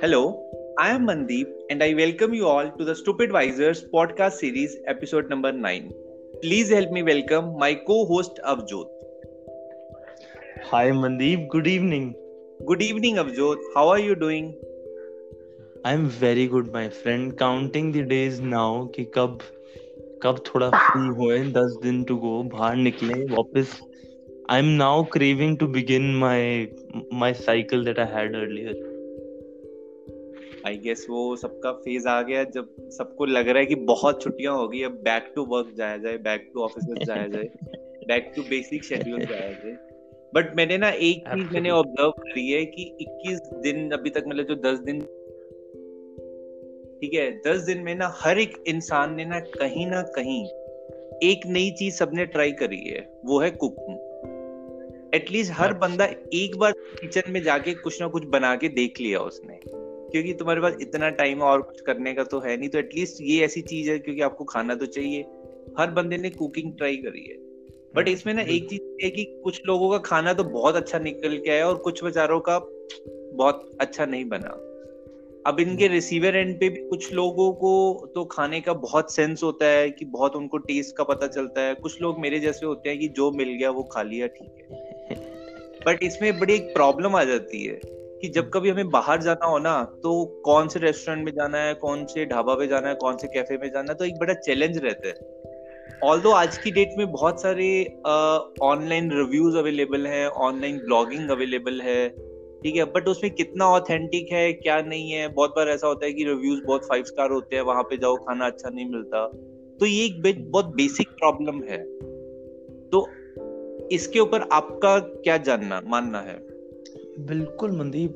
Hello, I am Mandeep and I welcome you all to the Stupid Visors podcast series, episode number 9. Please help me welcome my co host Avjot. Hi Mandeep, good evening. Good evening, Avjot. How are you doing? I'm very good, my friend. Counting the days now कि कब कब थोड़ा free हुए दस दिन to go बाहर निकले वापस I'm now craving to begin my my cycle that I had earlier. I guess वो सबका फ़ेज़ आ गया जब सबको लग रहा है कि बहुत छुट्टियाँ हो गई अब बैक टू वर्क जाया जाए बैक टू ऑफ़िस जाया जाए बैक टू बेसिक शेड्यूल जाया जाए। बट मैंने ना एक चीज़ मैंने ऑब्ज़र्व करी है कि 21 दिन अभी तक मतलब जो 10 दिन ठीक है 10 दिन में ना हर एक इंसान ने ना कहीं ना कहीं एक नई चीज़ सबने ट्राई करी है वो है कुकिंग एटलीस्ट हर। बंदा एक बार किचन में जाके कुछ ना कुछ बना के देख लिया उसने। क्योंकि तुम्हारे पास इतना टाइम और कुछ करने का तो है नहीं तो एटलीस्ट ये ऐसी चीज़ है क्योंकि आपको खाना तो चाहिए। हर बंदे ने कुकिंग ट्राई करी है। बट हाँ, इसमें ना एक चीज़ है कि कुछ लोगों का खाना तो बहुत अच्छा निकल के आया और कुछ बेचारों का बहुत अच्छा नहीं बना। अब इनके रिसीवर एंड पे भी कुछ लोगों को तो खाने का बहुत सेंस होता है कि बहुत उनको टेस्ट का पता चलता है। कुछ लोग मेरे जैसे होते हैं कि जो मिल गया वो खा लिया ठीक है। बट इसमें बड़ी एक प्रॉब्लम आ जाती है। कि जब कभी हमें बाहर जाना हो ना तो कौन से रेस्टोरेंट में जाना है, कौन से ढाबा पे जाना है, कौन से कैफ़े में जाना है तो एक बड़ा चैलेंज रहता है। ऑल आज की डेट में बहुत सारे ऑनलाइन रिव्यूज़ अवेलेबल है ऑनलाइन ब्लॉगिंग अवेलेबल है, ठीक है बट उसमें कितना ऑथेंटिक है, क्या नहीं है, बहुत बार ऐसा होता है कि रिव्यूज़ बहुत फाइव स्टार होते हैं, वहाँ पे जाओ, खाना अच्छा नहीं मिलता। तो ये एक बहुत बेसिक प्रॉब्लम है। तो इसके ऊपर आपका क्या जानना, मानना है? बिल्कुल Mandeep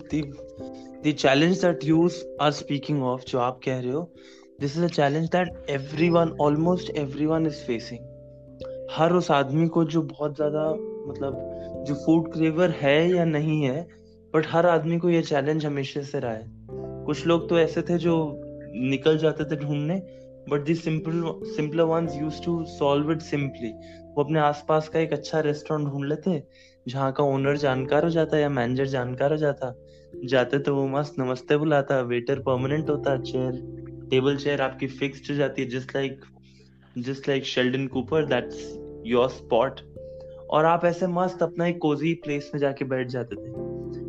the challenge that you are speaking of जो आप कह रहे हो this is a challenge that everyone almost everyone is facing हर उस आदमी को जो बहुत ज़्यादा मतलब जो फ़ूड क्रेवर है या नहीं है बट हर आदमी को ये चैलेंज हमेशा से रहा है। कुछ लोग तो ऐसे थे जो निकल जाते थे ढूँढने but the simple simpler ones use to solve it simply वो अपने आसपास का एक अच्छा रेस्टोरेंट ढूंढ लेते जहाँ का ओनर जानकार हो जाता या मैनेजर जानकार हो जाता, जाते तो वो मस्त नमस्ते बुलाता वेटर परमानेंट होता चेयर टेबल चेयर आपकी फिक्स्ड हो जाती है just like just like Sheldon Cooper that's your spot और आप ऐसे मस्त अपना एक कोजी प्लेस में जाके बैठ जाते थे।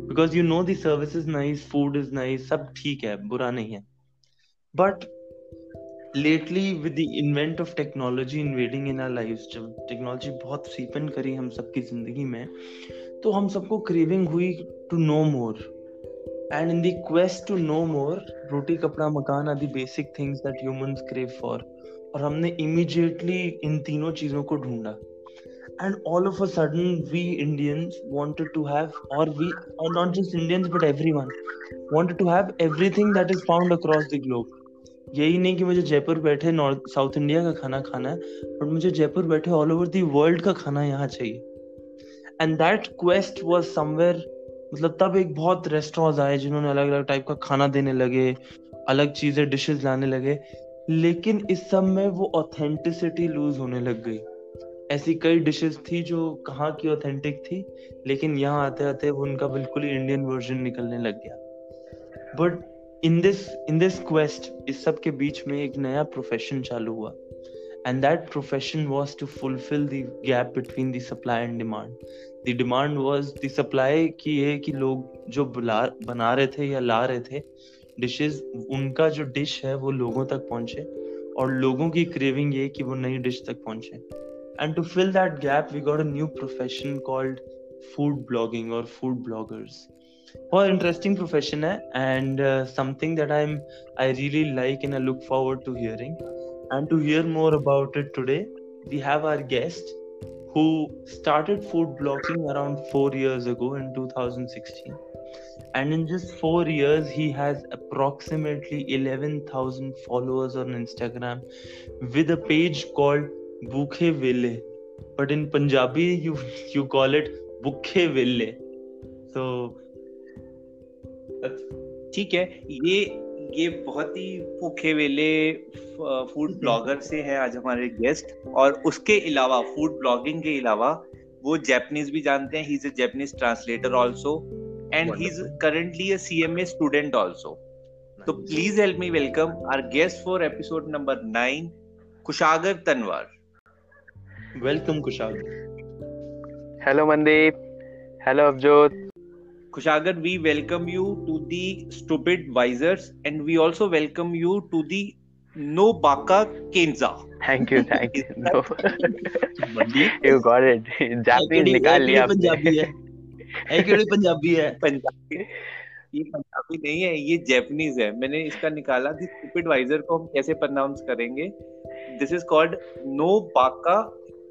Because you know the service is nice food is nice सब ठीक है, बुरा नहीं है। But lately with the invent of technology invading in our life जब टेक्नोलॉजी बहुत सीपन करी हम सबकी ज़िंदगी में तो हम सबको क्रेविंग हुई to know more and in the quest to know more रोटी, कपड़ा, मकान आदि basic things that humans crave for और हमने इमीडिएटली इन तीनों चीज़ों को ढूंढा। And all of a sudden, we indians wanted to have, or we, or not just indians, but everyone, wanted to have everything that is found across the globe. यही नहीं कि मुझे जयपुर बैठे नॉर्थ, साउथ इंडिया का खाना खाना है but मुझे जयपुर बैठे ऑल ओवर दी वर्ल्ड का खाना यहाँ चाहिए। And that quest was somewhere मतलब तब एक बहुत रेस्टोरेंट आए जिन्होंने अलग अलग टाइप का खाना देने लगे, अलग चीज़ें डिशेज लाने लगे, लेकिन इस सब में वो ऑथेंटिसिटी लूज होने लग गई। ऐसी कई डिशेस थी जो कहाँ की ऑथेंटिक थी, लेकिन यहाँ आते आते वो उनका बिल्कुल ही इंडियन वर्जन निकलने लग गया। But in this in this quest इस सब के बीच में एक नया प्रोफेशन चालू हुआ। And that profession was to fulfil the gap between the supply and demand the demand was the supply की ये कि लोग जो बुला, बना रहे थे या ला रहे थे डिशेस उनका जो डिश है वो लोगों तक पहुँचे। और लोगों की क्रेविंग ये कि वो नई डिश तक पहुँचे। And to fill that gap we got a new profession called food blogging और food bloggers बहुत इंटरेस्टिंग प्रोफेशन है and something that I am I really like and I look forward to hearing and to hear more about it today we have our guest who started food blogging around 4 years ago in 2016 and in just 4 years he has approximately 11000 followers on instagram with a page called bukhe ville but in punjabi you you call it bukhe ville so ठीक है ये ये बहुत ही भूखे वेले food blogger से है आज हमारे गेस्ट और उसके अलावा फ़ूड ब्लॉगिंग के अलावा वो जैपनीज भी जानते हैं he is a Japanese translator also and he is currently a CMA student also तो please help me welcome our guest for episode number nine Kushagar Tanwar welcome Kushagar hello Mandeep hello Avjot Kushagar, we welcome you to the Stupid Visors and we also welcome you to the No Baka Kenza. Thank you, thank you. No. you got it. Japanese निकाल लिया पंजाबी है है केड़ी पंजाबी है पंजाबी ये पंजाबी नहीं है ये जैपनीज है मैंने इसका निकाला थी स्टूपिड वाइजर को हम कैसे प्रोनाउंस करेंगे दिस इज़ कॉल्ड नो बाका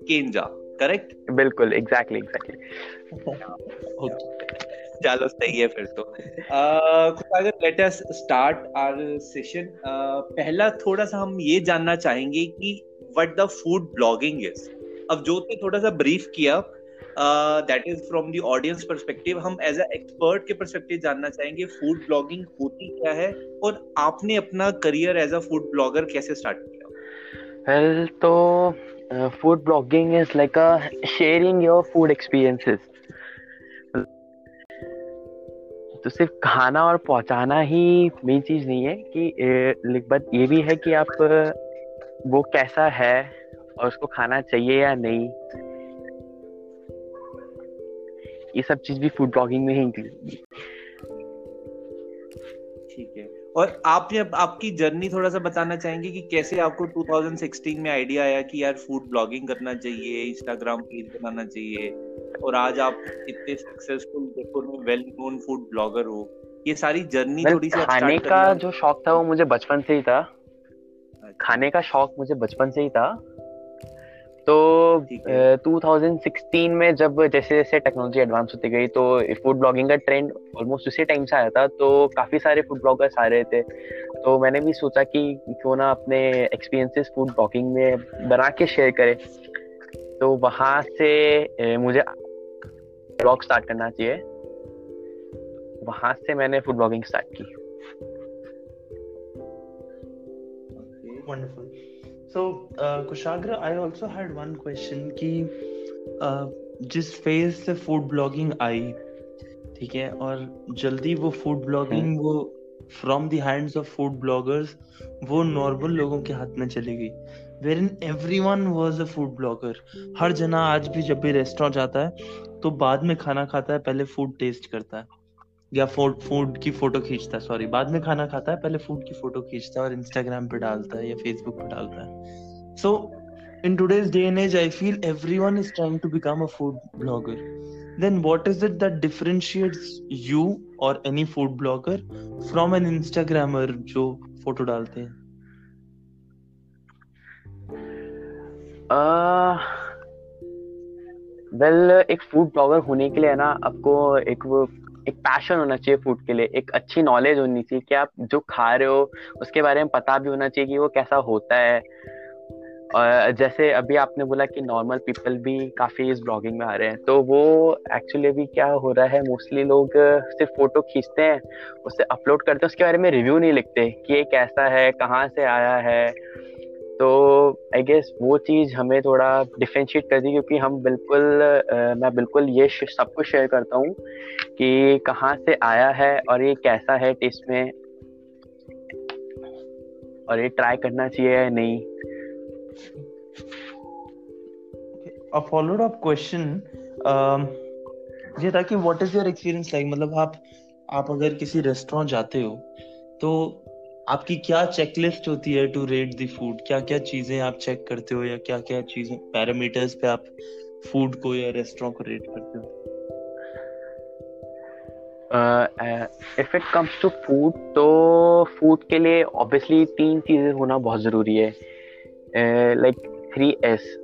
केंजा करेक्ट बिल्कुल एग्जैक्टली एग्जैक्टली चलो सही है फिर तो। अगर let us start our session पहला थोड़ा सा हम ये जानना चाहेंगे कि what the food blogging is अब जो ने थोड़ा सा ब्रीफ किया that is from the audience perspective हम एज अ एक्सपर्ट के परस्पेक्टिव जानना चाहेंगे फ़ूड ब्लॉगिंग होती क्या है और आपने अपना career as a food blogger कैसे स्टार्ट किया? वेल well, तो food blogging is like a sharing your food experiences तो सिर्फ़ खाना और पहुंचाना ही मेन चीज़ नहीं है कि बट ये भी है कि आप, वो कैसा है और उसको खाना चाहिए या नहीं। ये सब चीज़ भी फ़ूड ब्लॉगिंग में ही इंक्लूड ठीक है। और आपने आपकी जर्नी थोड़ा सा बताना चाहेंगे कि कैसे आपको 2016 में आइडिया आया कि यार फ़ूड ब्लॉगिंग करना चाहिए इंस्टाग्राम पेज बनाना चाहिए और आज आप इतने सक्सेसफुल जयपुर में वेल नोन फ़ूड ब्लॉगर हो। ये सारी जर्नी थोड़ी सी खाने का जो शौक था वो मुझे बचपन से ही था। अच्छा। खाने का शौक मुझे बचपन से ही था। तो टू थाउज़ेंड सिक्सटीन में जब जैसे जैसे टेक्नोलॉजी एडवांस होती गई तो फ़ूड ब्लॉगिंग का ट्रेंड ऑलमोस्ट उसी टाइम से आया था तो काफ़ी सारे फ़ूड ब्लॉगर्स आ रहे थे। तो मैंने भी सोचा कि क्यों ना अपने एक्सपीरियंसेस फ़ूड ब्लॉगिंग में बना के शेयर करें। तो वहाँ से मुझे ब्लॉग स्टार्ट करना चाहिए। वहाँ से मैंने फ़ूड ब्लॉगिंग स्टार्ट की। Wonderful so uh, kushagra i also had one question कि uh, जिस फ़ेज़ से फ़ूड ब्लॉगिंग आई ठीक है और जल्दी वो फ़ूड ब्लॉगिंग हम्म। वो from the hands of food bloggers वो नॉर्मल लोगों के हाथ में चली गई। Where in every one was a food blogger हर जना आज भी जब भी रेस्टोरेंट जाता है तो बाद में खाना खाता है पहले फ़ूड टेस्ट करता है। या फ़ूड फ़ूड की फ़ोटो खींचता है सॉरी बाद में खाना खाता है पहले फ़ूड की फ़ोटो खींचता है और इंस्टाग्राम पे डालता है या फेसबुक पे डालता है। So in today's day and as I feel every one is trying to become a food blogger then what is it that differentiates you or any food blogger from an instagrammer जो photo डालते हैं? Well uh, well, एक food blogger होने के लिए ना आपको एक वो एक पैशन होना चाहिए फ़ूड के लिए, एक अच्छी नॉलेज होनी चाहिए कि आप जो खा रहे हो, उसके बारे में पता भी होना चाहिए कि वो कैसा होता है। और जैसे अभी आपने बोला कि नॉर्मल पीपल भी काफ़ी इस ब्लॉगिंग में आ रहे हैं तो वो एक्चुअली अभी क्या हो रहा है मोस्टली लोग सिर्फ़ फ़ोटो खींचते हैं उससे अपलोड करते हैं, उसके बारे में रिव्यू नहीं लिखते कि ये कैसा है, कहाँ से आया है। तो आई गेस वो चीज़ हमें थोड़ा डिफ्रेंशिएट कर दी क्योंकि हम बिल्कुल मैं बिल्कुल ये सब कुछ शेयर करता हूँ कि कहाँ से आया है और ये कैसा है टेस्ट में। और ये ट्राई करना चाहिए या नहीं। Followed up question um, ये था कि what is your experience like मतलब आप आप अगर किसी रेस्टोरेंट जाते हो तो आपकी क्या चेकलिस्ट होती है टू रेट द फ़ूड क्या क्या चीज़ें आप चेक करते हो या क्या क्या चीज़ें पैरामीटर्स पे आप फ़ूड को या रेस्टोरेंट को रेट करते हो? If it comes to food तो फ़ूड के लिए ऑब्वियसली तीन चीज़ें होना बहुत ज़रूरी है। लाइक थ्री एस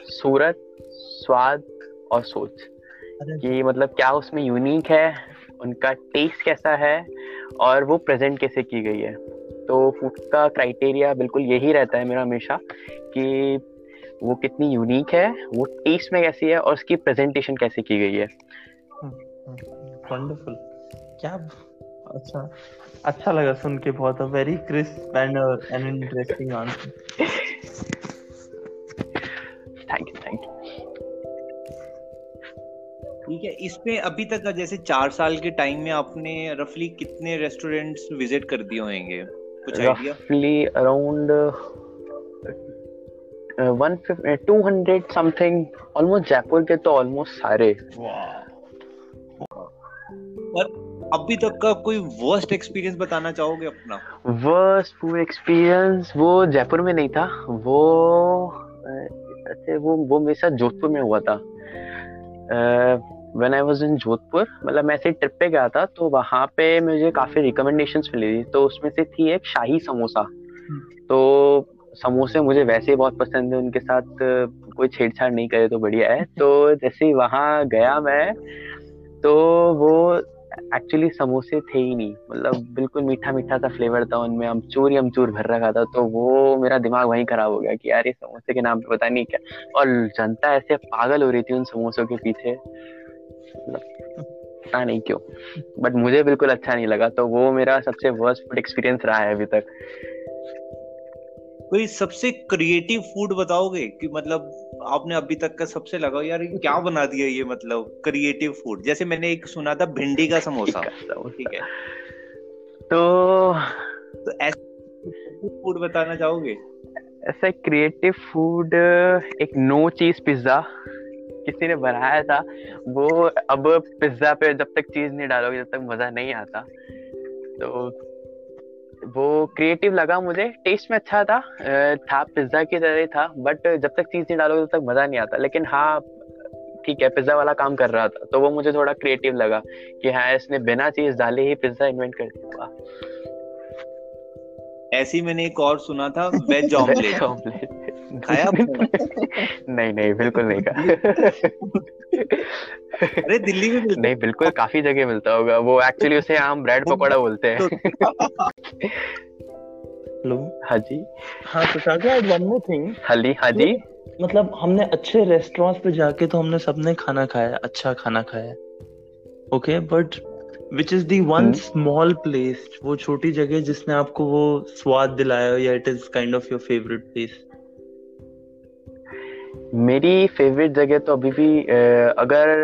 सूरत स्वाद और सोच। कि मतलब क्या उसमें यूनिक है उनका टेस्ट कैसा है और वो प्रेजेंट कैसे की गई है? तो फ़ूड का क्राइटेरिया बिल्कुल यही रहता है मेरा हमेशा कि वो कितनी यूनिक है वो टेस्ट में कैसी है और उसकी प्रेजेंटेशन कैसे की गई है। वंडरफुल क्या अच्छा अच्छा लगा सुन के बहुत very crisp and an interesting answer ठीक है इसमें अभी तक जैसे चार साल के टाइम में आपने रफली कितने रेस्टोरेंट्स विज़िट कर दिए होंगे? कुछ रफली around one two hundred something almost Jaipur के तो ऑलमोस्ट सारे. और अभी तक का कोई वर्स्ट एक्सपीरियंस बताना चाहोगे अपना? वर्स्ट फ़ूड एक्सपीरियंस वो जयपुर में नहीं था. वो अच्छा वो वो मेरे साथ जोधपुर में हुआ था. When I was in Jodhpur मतलब मैं ऐसे ट्रिप पे गया था तो वहाँ पे मुझे काफ़ी रिकमेंडेशंस मिली थी। तो उसमें से थी एक शाही समोसा। तो समोसे मुझे वैसे ही बहुत पसंद है, उनके साथ कोई छेड़छाड़ नहीं करे तो बढ़िया है। तो जैसे वहाँ गया मैं तो वो एक्चुअली समोसे थे ही नहीं। मतलब बिल्कुल मीठा मीठा सा फ्लेवर था उनमें, अमचूर ही अमचूर भर रखा था। तो वो मेरा दिमाग वहीं खराब हो गया कि यार ये समोसे के नाम पे पता नहीं क्या। और जनता ऐसे पागल हो रही थी उन समोसों के पीछे। पता नहीं क्यों? बट मुझे बिल्कुल अच्छा नहीं लगा तो वो मेरा सबसे वर्स्ट फ़ूड एक्सपीरियंस रहा है अभी तक। कोई सबसे क्रिएटिव फ़ूड बताओगे? कि मतलब आपने अभी तक का सबसे लगा यार क्या बना दिया ये मतलब क्रिएटिव फ़ूड जैसे मैंने एक सुना था भिंडी का समोसा ठीक है। तो तो ऐसे फ़ूड बताना चाहोगे? ऐसा क्रिएटिव फ़ूड एक नो चीज़ पिज्जा किसी ने बनाया था, वो अब पिज्जा पे जब तक चीज़ नहीं डालोगे जब तक मज़ा नहीं आता। तो वो क्रिएटिव लगा मुझे टेस्ट में अच्छा था था, पिज्जा की तरह था बट जब तक चीज़ नहीं डालोगे तब तक मज़ा नहीं आता। लेकिन हाँ ठीक है, पिज्जा वाला काम कर रहा था तो वो मुझे थोड़ा क्रिएटिव लगा कि हाँ इसने बिना चीज़ डाले ही पिज्जा इन्वेंट कर दिया। ऐसी मैंने एक और सुना था वेज ऑमलेट। ऑमलेट। खाया नहीं नहीं बिल्कुल नहीं खाया। अरे दिल्ली में मिलता नहीं बिल्कुल काफ़ी जगह मिलता होगा। वो एक्चुअली उसे हम ब्रेड पकौड़ा बोलते हैं। हेलो हाँ जी। हाँ तो वन मोर थिंग हली हाँ जी मतलब हमने अच्छे रेस्टोरेंट्स पे जाके तो हमने सबने खाना खाया अच्छा खाना खाया। Okay but which is the one small place वो छोटी जगह जिसने आपको वो स्वाद दिलाया या it is kind of your favourite place मेरी फेवरेट जगह तो अभी भी अगर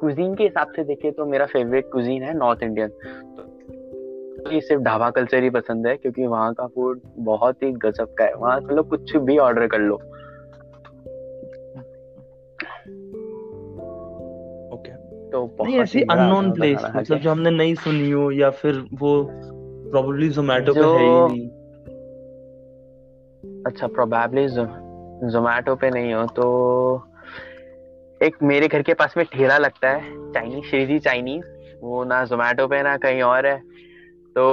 कुजीन के हिसाब से देखे तो मेरा फेवरेट कुजीन है नॉर्थ इंडियन तो ये सिर्फ़ ढाबा कल्चर ही पसंद है क्योंकि वहाँ का फ़ूड बहुत ही गजब का है। वहाँ मतलब कुछ भी ऑर्डर कर लो। ओके तो बहुत ऐसी अननोन प्लेस मतलब जो हमने नहीं सुनी हो या फिर वो प्रोबेबली जोमेटो पे है ही नहीं। अच्छा प्रोबेबली जोमेटो पे नहीं हो तो एक मेरे घर के पास में ठेला लगता है चाइनीज़ श्रीजी चाइनीज़ वो ना जोमेटो पे ना कहीं और है। तो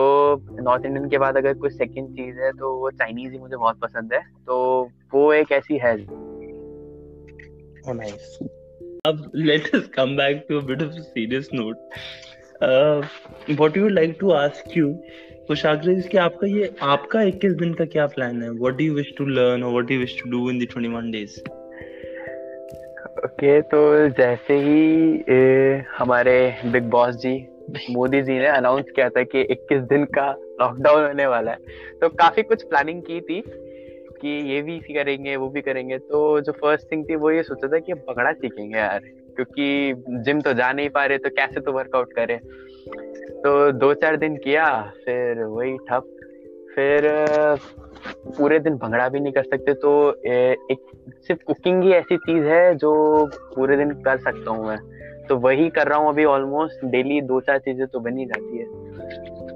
नॉर्थ इंडियन के बाद अगर कोई सेकंड चीज़ है तो वो चाइनीज़ ही मुझे बहुत पसंद है। तो वो एक ऐसी है। Oh, nice. अब let us come back to a bit of a serious note. Uh, what you would like to ask you तो कि आपका ये आपका 21 दिन का क्या प्लान है? What do you wish to learn और what do you wish to do in the 21 days okay तो जैसे ही ए, हमारे बिग बॉस जी मोदी जी ने अनाउंस किया था कि 21 दिन का लॉकडाउन होने वाला है। तो काफ़ी कुछ प्लानिंग की थी। कि ये भी करेंगे वो भी करेंगे। तो जो फ़र्स्ट थिंग थी वो ये सोचा था कि पकड़ा सीखेंगे यार क्योंकि जिम तो जा नहीं पा रहे तो कैसे तो वर्कआउट करें? तो दो चार दिन किया फिर वही ठप। फिर पूरे दिन भंगड़ा भी नहीं कर सकते तो एक सिर्फ़ कुकिंग ही ऐसी चीज़ है जो पूरे दिन कर सकता हूँ मैं। तो वही कर रहा हूँ अभी ऑलमोस्ट डेली दो चार चीज़ें तो बनी जाती है।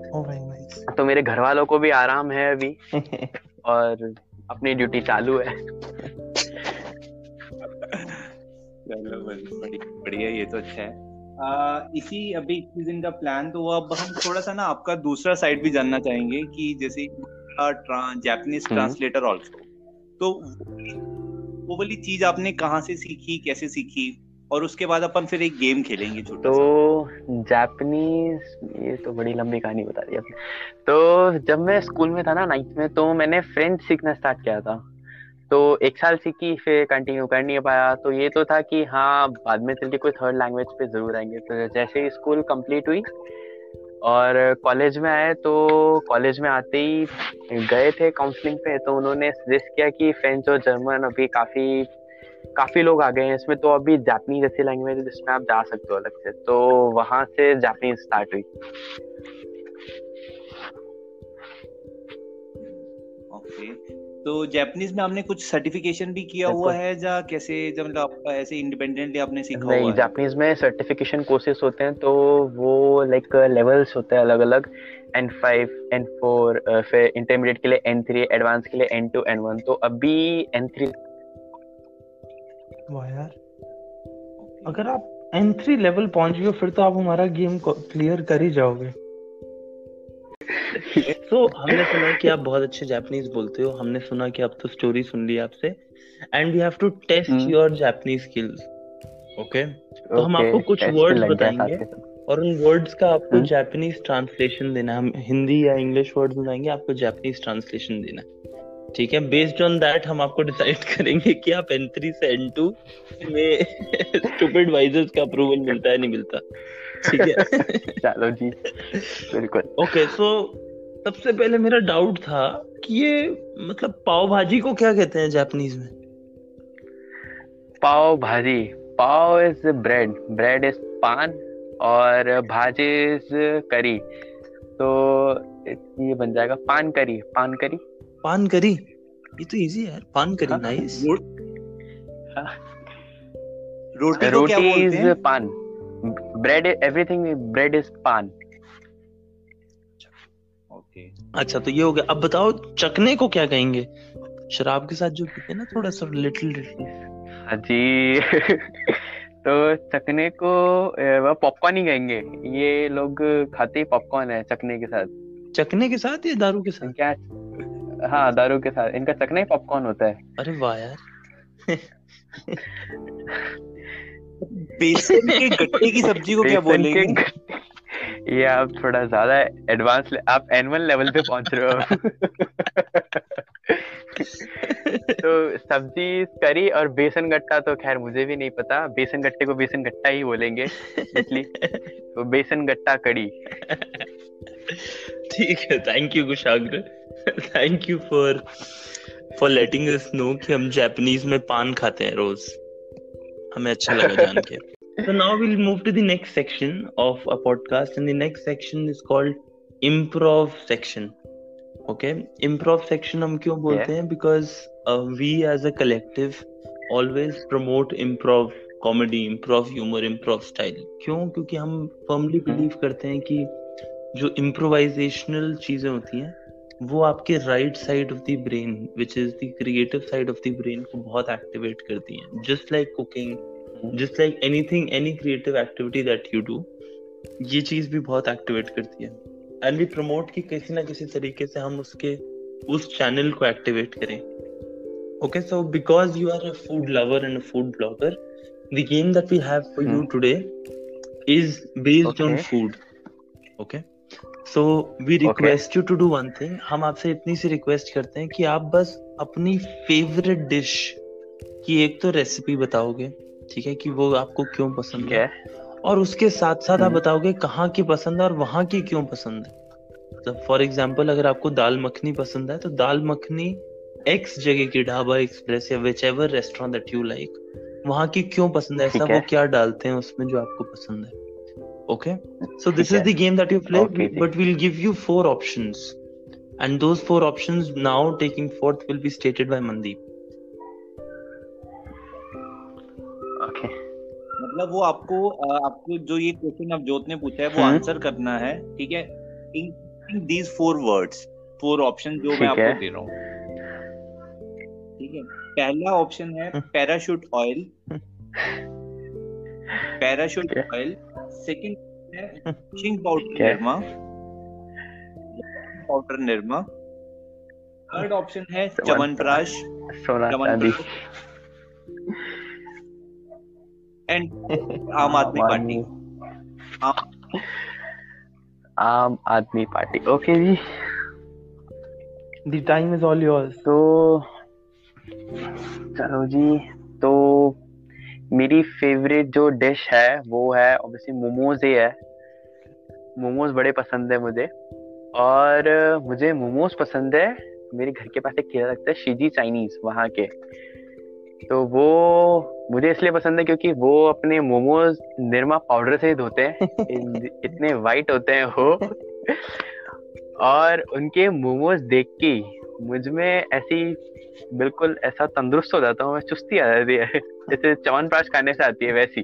Oh, तो मेरे घर वालों को भी आराम है अभी। और अपनी ड्यूटी चालू है। चलो बढ़िया ये तो अच्छा है। आ, इसी अभी इक्कीस दिन का प्लान तो वो अब हम थोड़ा सा ना आपका दूसरा साइड भी जानना चाहेंगे कि जैसे जापानीज ट्रांसलेटर ऑल्सो तो वो वाली चीज़ आपने कहाँ से सीखी कैसे सीखी? और उसके बाद अपन फिर एक गेम खेलेंगे छोटा तो जापानीज ये तो बड़ी लंबी कहानी बता दी आपने। तो जब मैं स्कूल में था ना नाइन्थ में तो मैंने फ्रेंच सीखना स्टार्ट किया था। तो एक साल सीखी फिर कंटिन्यू कर नहीं पाया। तो ये तो था कि हाँ बाद में चल के कोई थर्ड लैंग्वेज पे ज़रूर आएँगे। तो जैसे ही स्कूल कंप्लीट हुई और कॉलेज में आए तो कॉलेज में आते ही गए थे काउंसलिंग पे। तो उन्होंने सजेस्ट किया कि फ्रेंच और जर्मन अभी काफ़ी काफ़ी लोग आ गए हैं इसमें तो अभी जापनीज ऐसी लैंग्वेज है जिसमें आप जा सकते हो अलग से। तो वहाँ से जापानीज स्टार्ट हुई। ओके तो जापानीज में आपने कुछ सर्टिफिकेशन भी किया हुआ है या कैसे जब मतलब आप ऐसे इंडिपेंडेंटली आपने सीखा हुआ नहीं है? जापानीज में सर्टिफिकेशन कोर्सेज होते हैं तो वो लाइक लेवल्स होते हैं अलग अलग एन फाइव एन फोर फिर इंटरमीडिएट के लिए एन थ्री एडवांस के लिए एन टू एन वन तो अभी एन थ्री वाह यार। अगर आप एंट्री लेवल पहुँच गए फिर तो आप हमारा गेम को क्लियर कर ही जाओगे। तो हमने सुना कि आप बहुत अच्छे जापानीज बोलते हो। हमने सुना कि आप तो स्टोरी सुन ली आपसे। And we have to test. Your Japanese skills okay तो हम आपको कुछ वर्ड्स बताएँगे। और उन वर्ड्स का आपको। जापानीज ट्रांसलेशन देना हम हिंदी या इंग्लिश वर्ड्स बताएँगे आपको जापानीज ट्रांसलेशन देना है। ठीक है बेस्ड ऑन दैट हम आपको डिसाइड करेंगे कि आप एन थ्री से एन टू में स्टूपिड वाइजर्स का अप्रूवल मिलता है नहीं मिलता। ठीक है? चलो जी बिल्कुल। ओके सो सबसे पहले मेरा डाउट था कि ये मतलब पाव भाजी को क्या कहते हैं जापानीज में? Pav bhaji pav is bread bread is पान और भाजी इज़ करी तो ये बन जाएगा पान करी पान करी पान करी? ये तो इजी है पान करी हाँ, नाइस रोटी को क्या बोलते हैं? पान। ब्रेड एवरीथिंग ब्रेड इज़ पान। ओके अच्छा तो ये हो गया। अब बताओ चकने को क्या कहेंगे? शराब के साथ जो पीते ना थोड़ा सा लिटिल लिटिल हाँ जी। तो चकने को वह पॉपकॉर्न ही कहेंगे। ये लोग खाते ही पॉपकॉर्न है चकने के साथ। चकने के साथ या दारू के साथ? क्या? हाँ दारू के साथ। इनका चकना ही पॉपकॉर्न होता है। अरे वाह यार। बेसन के गट्टे की सब्ज़ी को क्या बोलेंगे? ये आप थोड़ा ज़्यादा एडवांस आप एनुअल लेवल पे पहुँच रहे हो। तो सब्ज़ी करी और बेसन गट्टा तो खैर मुझे भी नहीं पता। बेसन गट्टे को बेसन गट्टा ही बोलेंगे इसलिए। तो बेसन गट्टा कड़ी ठीक है thank you Kushagra. Thank you for for letting us know कि हम जापानीज में पान खाते हैं रोज। हमें अच्छा लगा जान के। So now we will move to the next section of a podcast and the next section is called improv section okay improv section हम क्यों बोलते हैं? Because we as a collective always promote improv comedy improv humour improv style क्यों? क्योंकि हम firmly believe hmm. करते हैं कि जो इम्प्रोवाइजेशनल चीज़ें होती हैं वो आपके right side of the brain which is the creative side of the brain को बहुत एक्टिवेट करती हैं। Just like cooking just like anything any creative activity that you do ये चीज़ भी बहुत एक्टिवेट करती है। एंड वी प्रमोट कि किसी ना किसी तरीके से हम उसके उस चैनल को एक्टिवेट करें। Okay so because you are a food lover and a food blogger the game that we have for you. Today is based on Okay. food. Okay? So we request you to do one thing. हम आपसे इतनी सी request करते हैं कि आप बस अपनी favourite dish की एक तो रेसिपी बताओगे ठीक है कि वो आपको क्यों पसंद है? और उसके साथ साथ आप हम्म। बताओगे कहाँ की पसंद है और वहाँ की क्यों पसंद है। मतलब फॉर एग्ज़ाम्पल अगर आपको दाल मखनी पसंद है तो दाल मखनी एक्स जगह की ढाबा एक्सप्रेस या whichever restaurant that you like वहाँ की क्यों पसंद है? ऐसा वो क्या डालते हैं उसमें जो आपको पसंद है? ओके सो दिस ठीक इज़ है। The game that you play Okay। But will give you four options and those four options now taking fourth will be stated by Mandeep मतलब वो आपको आपको जो ये क्वेश्चन अब जोत ने पूछा है वो हम्म। आंसर करना है ठीक है? In these four words four option जो मैं आपको दे रहा हूँ। ठीक है? पहला ऑप्शन है हम्म। पैराशूट ऑयल पैराशूट है। ऑयल सेकंड है। Fishing powder Nirma powder Nirma third option है सोना चांदी एंड Aam Aadmi Party Aam Aadmi Party okay ji the time is all yours तो चलो जी तो मेरी फेवरेट जो डिश है वो है ऑब्वियसली मोमोज ही है। मोमोज बड़े पसंद है मुझे। और मुझे मोमोज पसंद है मेरे घर के पास एक ठेला लगता है शिजी चाइनीज़ वहाँ के। तो वो मुझे इसलिए पसंद है क्योंकि वो अपने मोमोज निरमा पाउडर से ही धोते हैं। इतने वाइट होते हैं वो। और उनके मोमोज देख के मुझमें ऐसी बिल्कुल ऐसा तंदुरुस्त हो जाता हूँ मैं चुस्ती आ जाती है। जैसे च्यवनप्राश खाने से आती है वैसी।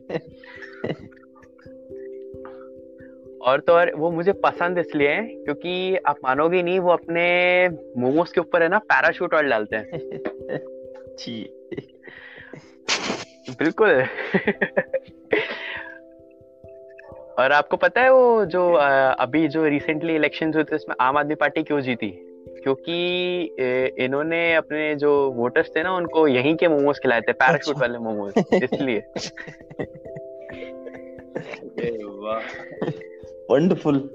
और तो और वो मुझे पसंद इसलिए है क्योंकि आप मानोगे नहीं वो अपने मोमोज के ऊपर है ना पैराशूट ऑयल डालते हैं। जी बिल्कुल। और आपको पता है वो जो अभी जो रिसेंटली इलेक्शन हुए थे उसमें आम आदमी पार्टी क्यों जीती? क्योंकि इन्होंने अपने जो वोटर्स थे ना उनको यहीं के मोमोज खिलाए थे पैराशूट अच्छा। वाले मोमोज इसलिए। वंडरफुल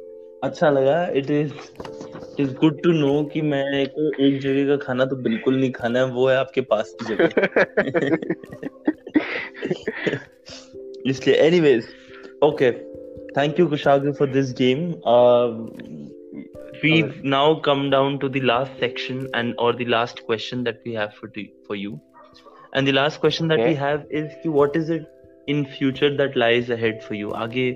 अच्छा लगा it is it is good to know कि मैं एक एक जगह का खाना तो बिल्कुल नहीं खाना है वो है आपके पास की जगह। इसलिए anyways okay thank you Kushagar for this game we've okay. now come down to the last section and or the last question that we have for the, for you and the last question that okay. we have is what is it in future that lies ahead for you आगे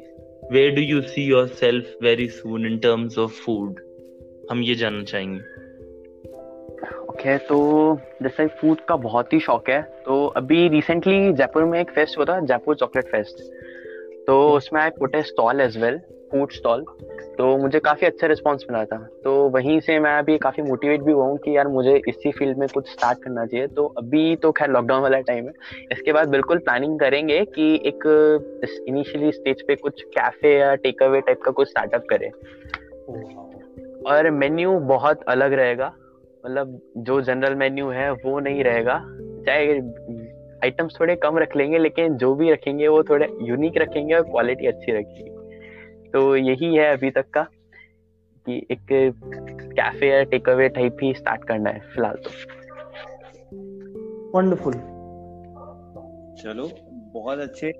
where do you see yourself very soon in terms of food हम ये जानना चाहेंगे okay okay, तो जैसे food का बहुत ही शौक है तो अभी रिसेंटली जयपुर में एक फेस्ट हुआ था जयपुर चॉकलेट फेस्ट तो उसमें I put a stall as well food stall तो मुझे काफ़ी अच्छा रिस्पॉन्स मिला था। तो वहीं से मैं अभी काफ़ी मोटिवेट भी हुआ हूँ कि यार मुझे इसी फ़ील्ड में कुछ स्टार्ट करना चाहिए। तो अभी तो खैर लॉकडाउन वाला टाइम है। इसके बाद बिल्कुल प्लानिंग करेंगे कि एक इनिशियली स्टेज पे कुछ कैफ़े या टेक अवे टाइप का कुछ स्टार्टअप करें। और मेन्यू बहुत अलग रहेगा। मतलब जो जनरल मेन्यू है, वो नहीं रहेगा। चाहे आइटम्स थोड़े कम रख लेंगे, लेकिन जो भी रखेंगे, वो थोड़े यूनिक रखेंगे और क्वालिटी अच्छी रखेंगे। तो यही है अभी तक का कि एक कैफ़े या टेक अवे टाइप ही स्टार्ट करना है फ़िलहाल तो वंडरफुल चलो बहुत अच्छे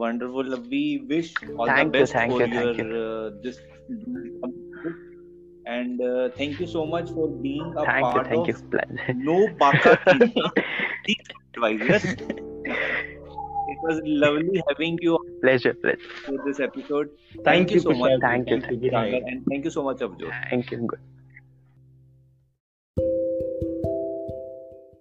wonderful we wish all the best for your this and uh, thank you so much for being a thank part you, thank of you. No Baka advisors. it was lovely having you. Pleasure, pleasure. For this episode. Thank, thank you, you so much. Thank you, thank you, and thank you so much, Abjot. Thank you. Good.